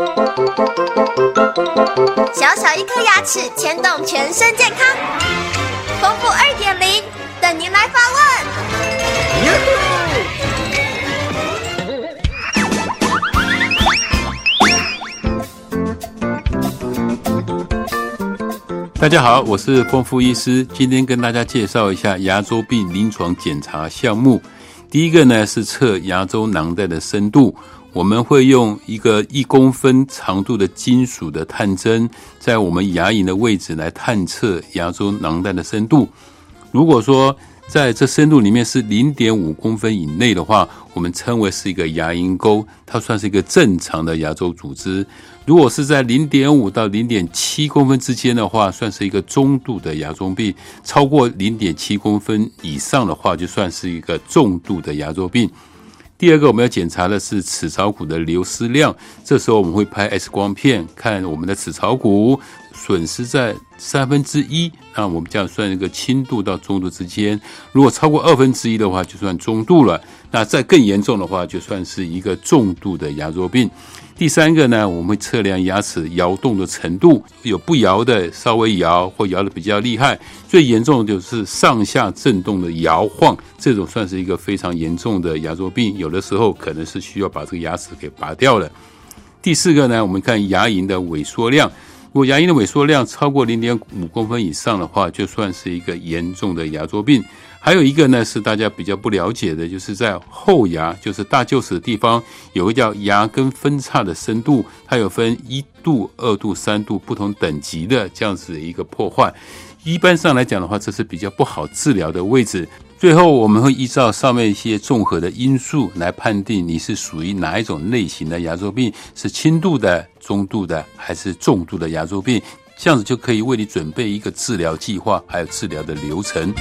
小小一颗牙齿牵动全身健康，丰富二点零等您来发问。大家好，我是丰富医师，今天跟大家介绍一下牙周病临床检查项目。第一个呢是测牙周囊袋的深度。我们会用一个一公分长度的金属的探针，在我们牙龈的位置来探测牙周囊袋的深度。如果说在这深度里面是零点五公分以内的话，我们称为是一个牙龈沟，它算是一个正常的牙周组织。如果是在零点五到零点七公分之间的话，算是一个中度的牙周病；超过零点七公分以上的话，就算是一个重度的牙周病。第二个，我们要检查的是齿槽骨的流失量。这时候我们会拍 X 光片，看我们的齿槽骨损失在三分之一，那我们这样算一个轻度到中度之间。如果超过二分之一的话，就算中度了。那再更严重的话，就算是一个重度的牙周病。第三个呢，我们测量牙齿摇动的程度，有不摇的，稍微摇或摇的比较厉害。最严重的就是上下震动的摇晃，这种算是一个非常严重的牙周病，有的时候可能是需要把这个牙齿给拔掉了。第四个呢，我们看牙龈的萎缩量，如果牙龈的萎缩量超过零点五公分以上的话，就算是一个严重的牙周病。还有一个呢，是大家比较不了解的，就是在后牙，就是大臼齿的地方，有个叫牙根分叉的深度，它有分一度、二度、三度不同等级的这样子的一个破坏。一般上来讲的话，这是比较不好治疗的位置。最后我们会依照上面一些综合的因素来判定你是属于哪一种类型的牙周病，是轻度的、中度的还是重度的牙周病，这样子就可以为你准备一个治疗计划，还有治疗的流程。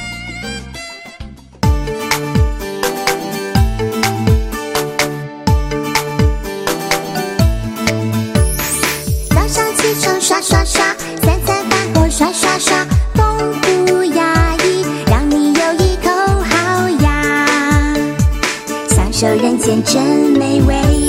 这人间真美味。